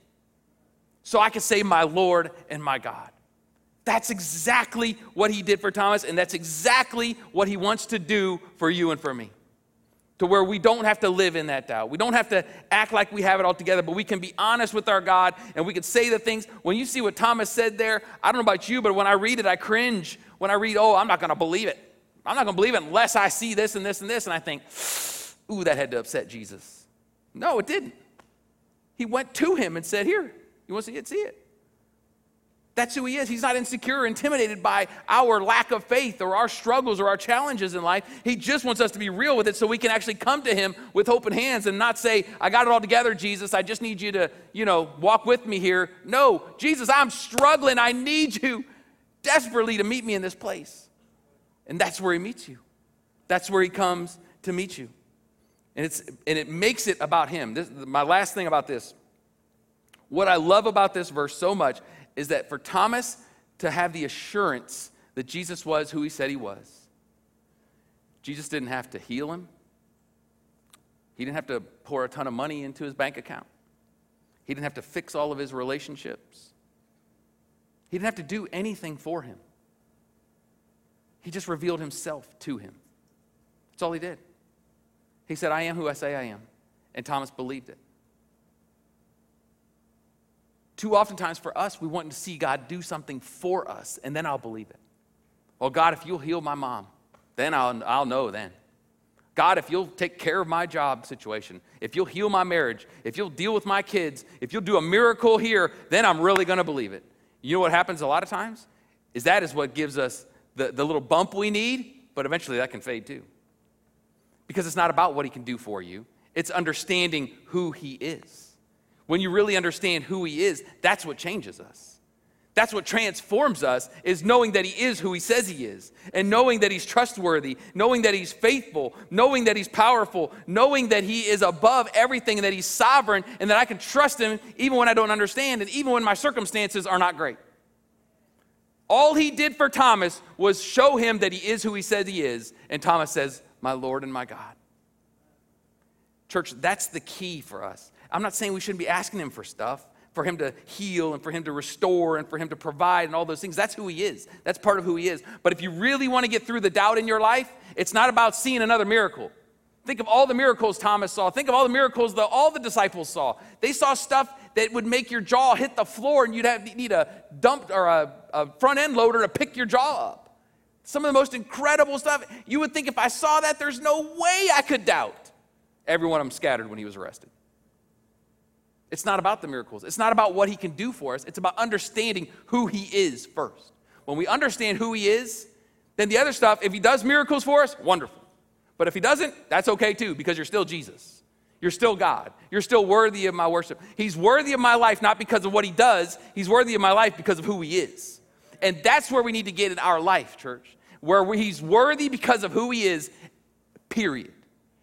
So I can say, my Lord and my God. That's exactly what he did for Thomas, and that's exactly what he wants to do for you and for me. To where we don't have to live in that doubt. We don't have to act like we have it all together, but we can be honest with our God and we can say the things. When you see what Thomas said there, I don't know about you, but when I read it, I cringe. When I read, oh, I'm not going to believe it. I'm not going to believe it unless I see this and this and this. And I think, ooh, that had to upset Jesus. No, it didn't. He went to him and said, here, you want to see it? See it. That's who he is. He's not insecure, or intimidated by our lack of faith or our struggles or our challenges in life. He just wants us to be real with it so we can actually come to him with open hands and not say, I got it all together, Jesus. I just need you to, you know, walk with me here. No, Jesus, I'm struggling. I need you desperately to meet me in this place. And that's where he meets you. That's where he comes to meet you. And, it's, and it makes it about him. This, my last thing about this. What I love about this verse so much is that for Thomas to have the assurance that Jesus was who he said he was, Jesus didn't have to heal him. He didn't have to pour a ton of money into his bank account. He didn't have to fix all of his relationships. He didn't have to do anything for him. He just revealed himself to him. That's all he did. He said, I am who I say I am. And Thomas believed it. Too oftentimes for us, we want to see God do something for us, and then I'll believe it. Well, God, if you'll heal my mom, then I'll, I'll know then. God, if you'll take care of my job situation, if you'll heal my marriage, if you'll deal with my kids, if you'll do a miracle here, then I'm really going to believe it. You know what happens a lot of times? Is that is what gives us the, the little bump we need, but eventually that can fade too. Because it's not about what he can do for you, it's understanding who he is. When you really understand who He is, that's what changes us. That's what transforms us is knowing that he is who he says he is and knowing that he's trustworthy, knowing that he's faithful, knowing that he's powerful, knowing that he is above everything and that he's sovereign and that I can trust him even when I don't understand and even when my circumstances are not great. All he did for Thomas was show him that he is who he says he is. And Thomas says, My Lord and my God. Church, that's the key for us. I'm not saying we shouldn't be asking him for stuff, for him to heal and for him to restore and for him to provide and all those things. That's who he is. That's part of who he is. But if you really want to get through the doubt in your life, it's not about seeing another miracle. Think of all the miracles Thomas saw. Think of all the miracles that all the disciples saw. They saw stuff that would make your jaw hit the floor and you'd have, need a dump or a, a front end loader to pick your jaw up. Some of the most incredible stuff. You would think if I saw that, there's no way I could doubt. Every one of them scattered when he was arrested. It's not about the miracles. It's not about what he can do for us. It's about understanding who he is first. When we understand who he is, then the other stuff, if he does miracles for us, wonderful. But if he doesn't, that's okay too, because you're still Jesus. You're still God. You're still worthy of my worship. He's worthy of my life not because of what he does, he's worthy of my life because of who he is. And that's where we need to get in our life, church, where he's worthy because of who he is, period.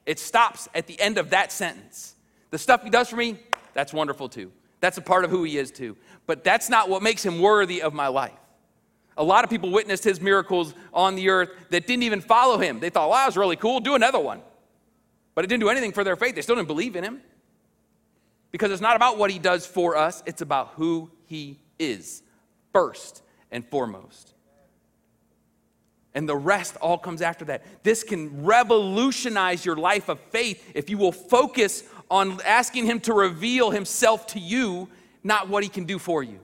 It stops at the end of that sentence. The stuff he does for me, that's wonderful too. That's a part of who he is too. But that's not what makes him worthy of my life. A lot of people witnessed his miracles on the earth that didn't even follow him. They thought, wow, that was really cool, do another one. But it didn't do anything for their faith. They still didn't believe in him. Because it's not about what he does for us, it's about who he is, first and foremost. And the rest all comes after that. This can revolutionize your life of faith if you will focus on asking him to reveal himself to you, not what he can do for you.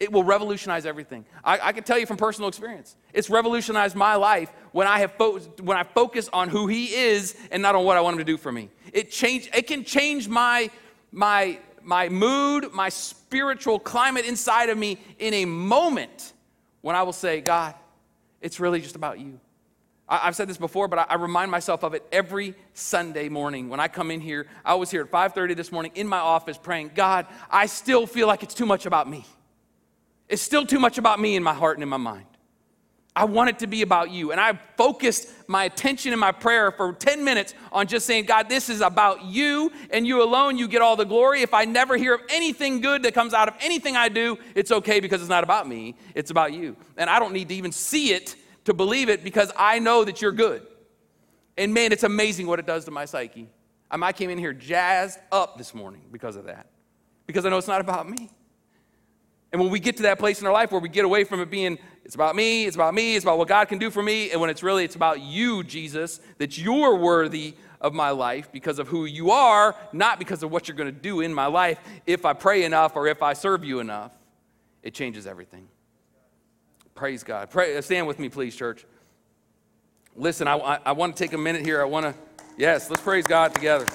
It will revolutionize everything. I, I, can tell you from personal experience. It's revolutionized my life when I have fo- when I focus on who He is and not on what I want Him to do for me. It change. It can change my my my mood, my spiritual climate inside of me in a moment when I will say, God, it's really just about you. I, have said this before, but I, I remind myself of it every Sunday morning when I come in here. I was here at 5:30 this morning in my office praying, God, I still feel like it's too much about me. It's still too much about me in my heart and in my mind. I want it to be about you. And I focused my attention in my prayer for 10 minutes on just saying, God, this is about you and you alone. You get all the glory. If I never hear of anything good that comes out of anything I do, it's okay because it's not about me, it's about you. And I don't need to even see it to believe it because I know that you're good. And man, it's amazing what it does to my psyche. Um, I came in here jazzed up this morning because of that, because I know it's not about me. And when we get to that place in our life where we get away from it being, it's about me, it's about me, it's about what God can do for me, and when it's really, it's about you, Jesus, that you're worthy of my life because of who you are, not because of what you're going to do in my life if I pray enough or if I serve you enough, it changes everything. Praise God. Pray, uh, stand with me, please, church. Listen, I, I, I want to take a minute here. I want to, yes, let's praise God together.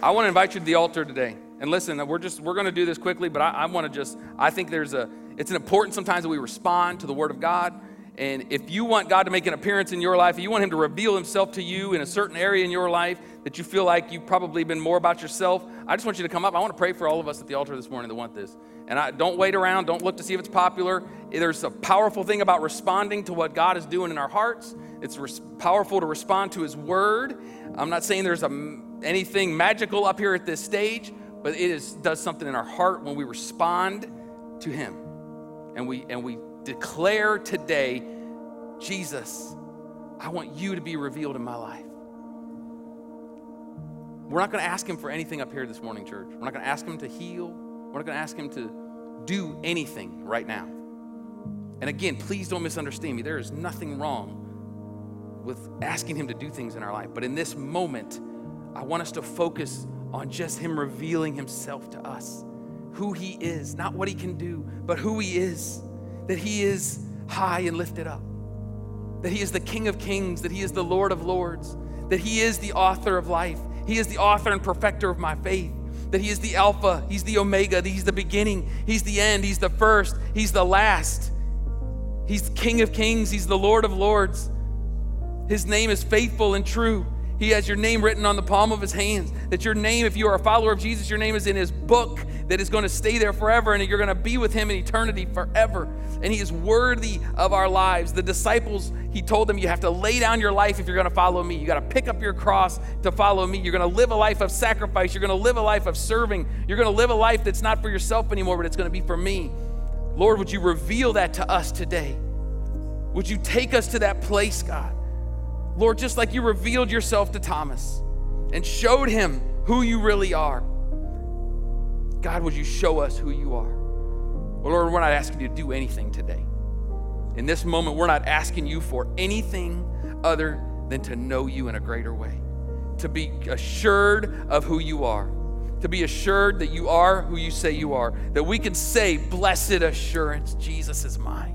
I want to invite you to the altar today. And listen, we're just we're going to do this quickly, but I, I want to just I think there's a it's an important sometimes that we respond to the Word of God. And if you want God to make an appearance in your life, if you want Him to reveal Himself to you in a certain area in your life that you feel like you've probably been more about yourself, I just want you to come up. I want to pray for all of us at the altar this morning that want this. And I, don't wait around. Don't look to see if it's popular. There's a powerful thing about responding to what God is doing in our hearts. It's res- powerful to respond to His Word. I'm not saying there's a, anything magical up here at this stage, but it is, does something in our heart when we respond to Him and we, and we declare today, Jesus, I want you to be revealed in my life. We're not going to ask Him for anything up here this morning, church. We're not going to ask Him to heal. We're not going to ask Him to do anything right now. And again, please don't misunderstand me. There is nothing wrong with asking Him to do things in our life. But in this moment, I want us to focus on just Him revealing Himself to us. Who He is, not what He can do, but who He is. That He is high and lifted up. That He is the King of kings, that He is the Lord of lords, that He is the author of life. He is the author and perfecter of my faith. That He is the Alpha, He's the Omega, He's the beginning, He's the end, He's the first, He's the last. He's King of kings, He's the Lord of lords. His name is faithful and true. He has your name written on the palm of his hands. That your name, if you are a follower of Jesus, your name is in his book that is going to stay there forever and you're going to be with him in eternity forever. And he is worthy of our lives. The disciples, he told them, you have to lay down your life if you're going to follow me. You got to pick up your cross to follow me. You're going to live a life of sacrifice. You're going to live a life of serving. You're going to live a life that's not for yourself anymore, but it's going to be for me. Lord, would you reveal that to us today? Would you take us to that place, God? Lord, just like you revealed yourself to Thomas and showed him who you really are. God, would you show us who you are? Well, Lord, we're not asking you to do anything today. In this moment, we're not asking you for anything other than to know you in a greater way, to be assured of who you are, to be assured that you are who you say you are, that we can say, Blessed assurance, Jesus is mine.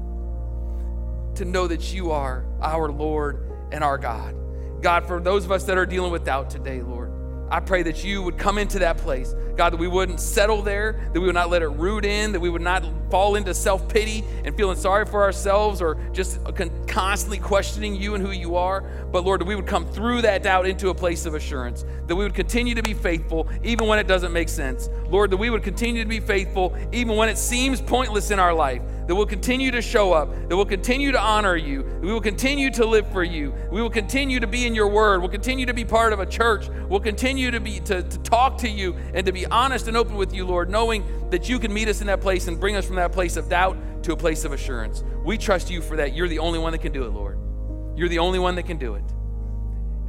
To know that you are our Lord and our God. God, for those of us that are dealing with doubt today, Lord, I pray that you would come into that place. God, that we wouldn't settle there, that we would not let it root in, that we would not fall into self pity and feeling sorry for ourselves or just constantly questioning you and who you are. But Lord, that we would come through that doubt into a place of assurance, that we would continue to be faithful even when it doesn't make sense. Lord, that we would continue to be faithful even when it seems pointless in our life that we'll continue to show up, that we'll continue to honor you, that we will continue to live for you, we will continue to be in your word, we'll continue to be part of a church, we'll continue to be to, to talk to you and to be honest and open with you, Lord, knowing that you can meet us in that place and bring us from that place of doubt to a place of assurance. We trust you for that. You're the only one that can do it, Lord. You're the only one that can do it.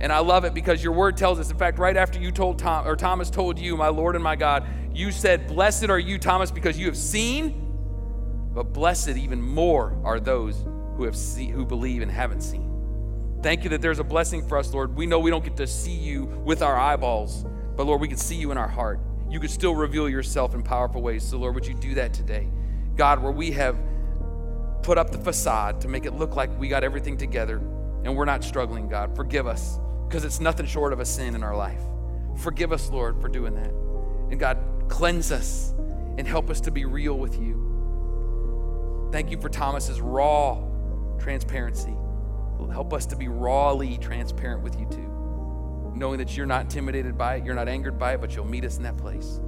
And I love it because your word tells us, in fact, right after you told Tom or Thomas told you, my Lord and my God, you said, Blessed are you, Thomas, because you have seen but blessed even more are those who have see, who believe and haven't seen. Thank you that there's a blessing for us, Lord. We know we don't get to see you with our eyeballs, but Lord, we can see you in our heart. You could still reveal yourself in powerful ways. So, Lord, would you do that today? God, where we have put up the facade to make it look like we got everything together and we're not struggling, God, forgive us because it's nothing short of a sin in our life. Forgive us, Lord, for doing that. And God, cleanse us and help us to be real with you. Thank you for Thomas's raw transparency. Help us to be rawly transparent with you too, knowing that you're not intimidated by it, you're not angered by it, but you'll meet us in that place.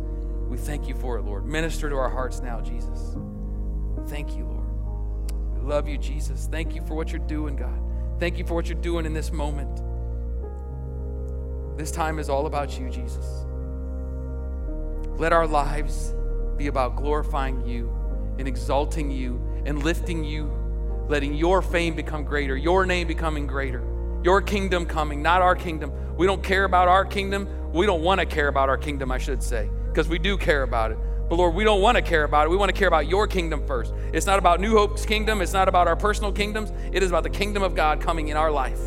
We thank you for it, Lord. Minister to our hearts now, Jesus. Thank you, Lord. We love you, Jesus. Thank you for what you're doing, God. Thank you for what you're doing in this moment. This time is all about you, Jesus. Let our lives be about glorifying you and exalting you and lifting you, letting your fame become greater, your name becoming greater, your kingdom coming, not our kingdom. We don't care about our kingdom. We don't want to care about our kingdom, I should say, because we do care about it. But Lord, we don't want to care about it. We want to care about your kingdom first. It's not about New Hope's kingdom. It's not about our personal kingdoms. It is about the kingdom of God coming in our life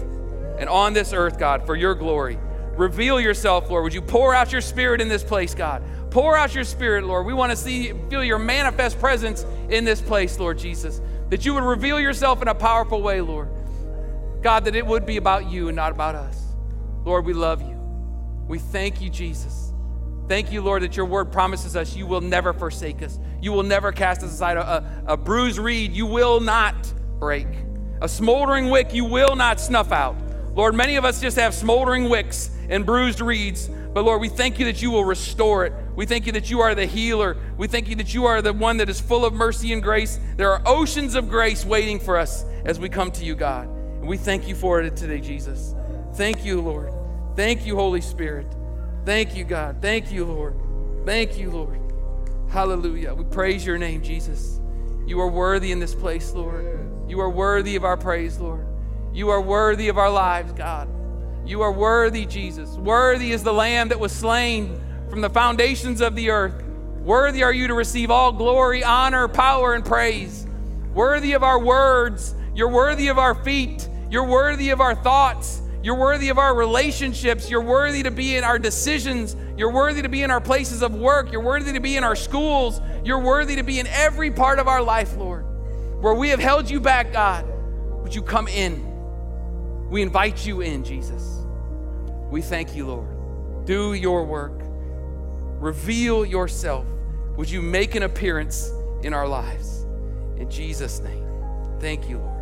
and on this earth, God, for your glory. Reveal yourself, Lord. Would you pour out your spirit in this place, God? Pour out your spirit, Lord. We want to see, feel your manifest presence in this place, Lord Jesus. That you would reveal yourself in a powerful way, Lord. God, that it would be about you and not about us. Lord, we love you. We thank you, Jesus. Thank you, Lord, that your word promises us you will never forsake us. You will never cast us aside. A, a, a bruised reed you will not break. A smoldering wick you will not snuff out. Lord, many of us just have smoldering wicks and bruised reeds but Lord, we thank you that you will restore it. We thank you that you are the healer. We thank you that you are the one that is full of mercy and grace. There are oceans of grace waiting for us as we come to you, God. We thank you for it today, Jesus. Thank you, Lord. Thank you, Holy Spirit. Thank you, God. Thank you, Lord. Thank you, Lord. Hallelujah. We praise your name, Jesus. You are worthy in this place, Lord. You are worthy of our praise, Lord. You are worthy of our lives, God. You are worthy, Jesus. Worthy is the Lamb that was slain from the foundations of the earth. Worthy are you to receive all glory, honor, power, and praise. Worthy of our words. You're worthy of our feet. You're worthy of our thoughts. You're worthy of our relationships. You're worthy to be in our decisions. You're worthy to be in our places of work. You're worthy to be in our schools. You're worthy to be in every part of our life, Lord. Where we have held you back, God, would you come in? We invite you in, Jesus. We thank you, Lord. Do your work. Reveal yourself. Would you make an appearance in our lives? In Jesus' name. Thank you, Lord.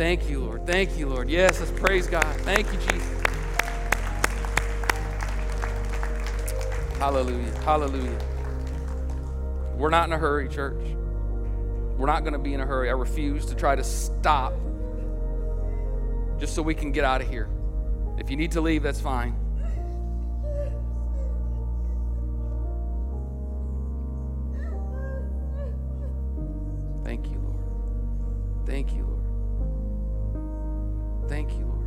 Thank you, Lord. Thank you, Lord. Yes, let's praise God. Thank you, Jesus. Hallelujah. Hallelujah. We're not in a hurry, church. We're not going to be in a hurry. I refuse to try to stop just so we can get out of here. If you need to leave, that's fine. Thank you, Lord. Thank you. Thank you, Lord.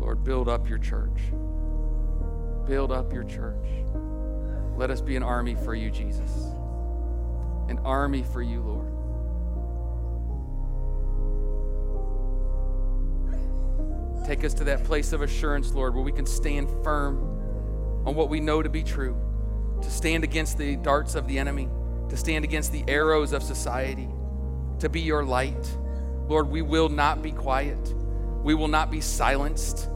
Lord, build up your church. Build up your church. Let us be an army for you, Jesus. An army for you, Lord. Take us to that place of assurance, Lord, where we can stand firm on what we know to be true, to stand against the darts of the enemy, to stand against the arrows of society, to be your light. Lord, we will not be quiet. We will not be silenced.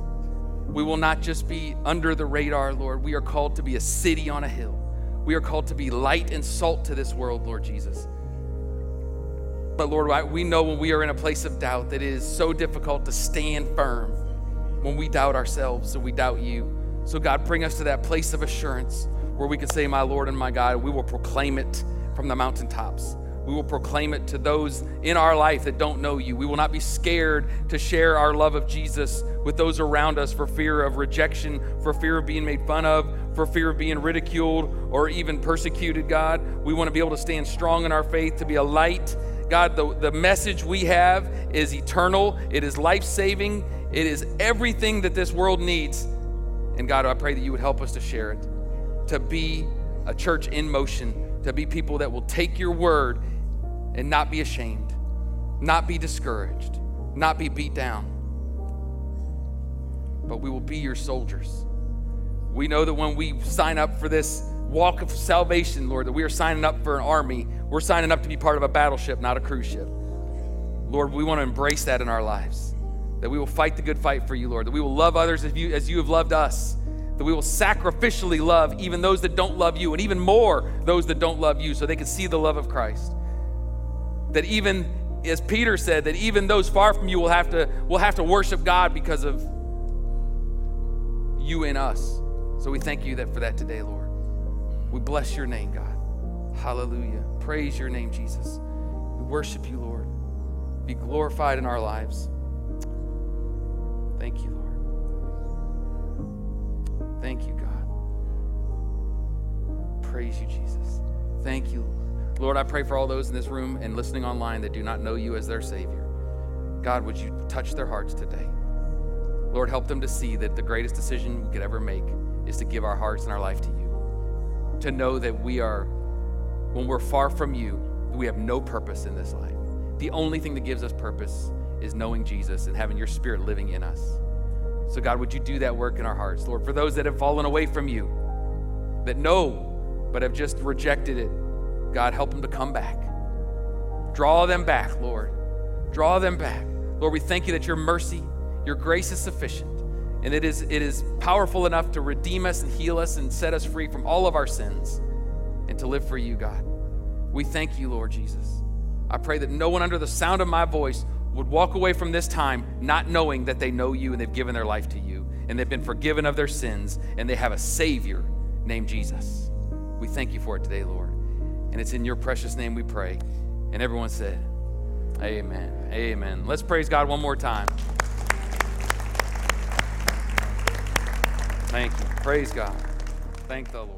We will not just be under the radar, Lord. We are called to be a city on a hill. We are called to be light and salt to this world, Lord Jesus. But Lord, we know when we are in a place of doubt that it is so difficult to stand firm when we doubt ourselves and we doubt you. So, God, bring us to that place of assurance where we can say, My Lord and my God, we will proclaim it from the mountaintops. We will proclaim it to those in our life that don't know you. We will not be scared to share our love of Jesus with those around us for fear of rejection, for fear of being made fun of, for fear of being ridiculed or even persecuted, God. We want to be able to stand strong in our faith, to be a light. God, the, the message we have is eternal, it is life saving, it is everything that this world needs. And God, I pray that you would help us to share it, to be a church in motion, to be people that will take your word and not be ashamed, not be discouraged, not be beat down. But we will be your soldiers. We know that when we sign up for this walk of salvation, Lord, that we are signing up for an army. We're signing up to be part of a battleship, not a cruise ship. Lord, we want to embrace that in our lives. That we will fight the good fight for you, Lord. That we will love others as you, as you have loved us. That we will sacrificially love even those that don't love you, and even more those that don't love you, so they can see the love of Christ that even as Peter said, that even those far from you will have to will have to worship God because of you in us. So we thank you that for that today, Lord. We bless your name, God. Hallelujah. Praise your name, Jesus. We worship you, Lord. Be glorified in our lives. Thank you. Thank you, God. Praise you, Jesus. Thank you, Lord. I pray for all those in this room and listening online that do not know you as their Savior. God, would you touch their hearts today? Lord, help them to see that the greatest decision we could ever make is to give our hearts and our life to you. To know that we are, when we're far from you, we have no purpose in this life. The only thing that gives us purpose is knowing Jesus and having your spirit living in us. So, God, would you do that work in our hearts? Lord, for those that have fallen away from you, that know but have just rejected it, God, help them to come back. Draw them back, Lord. Draw them back. Lord, we thank you that your mercy, your grace is sufficient, and it is, it is powerful enough to redeem us and heal us and set us free from all of our sins and to live for you, God. We thank you, Lord Jesus. I pray that no one under the sound of my voice would walk away from this time not knowing that they know you and they've given their life to you and they've been forgiven of their sins and they have a Savior named Jesus. We thank you for it today, Lord. And it's in your precious name we pray. And everyone said, Amen. Amen. Let's praise God one more time. Thank you. Praise God. Thank the Lord.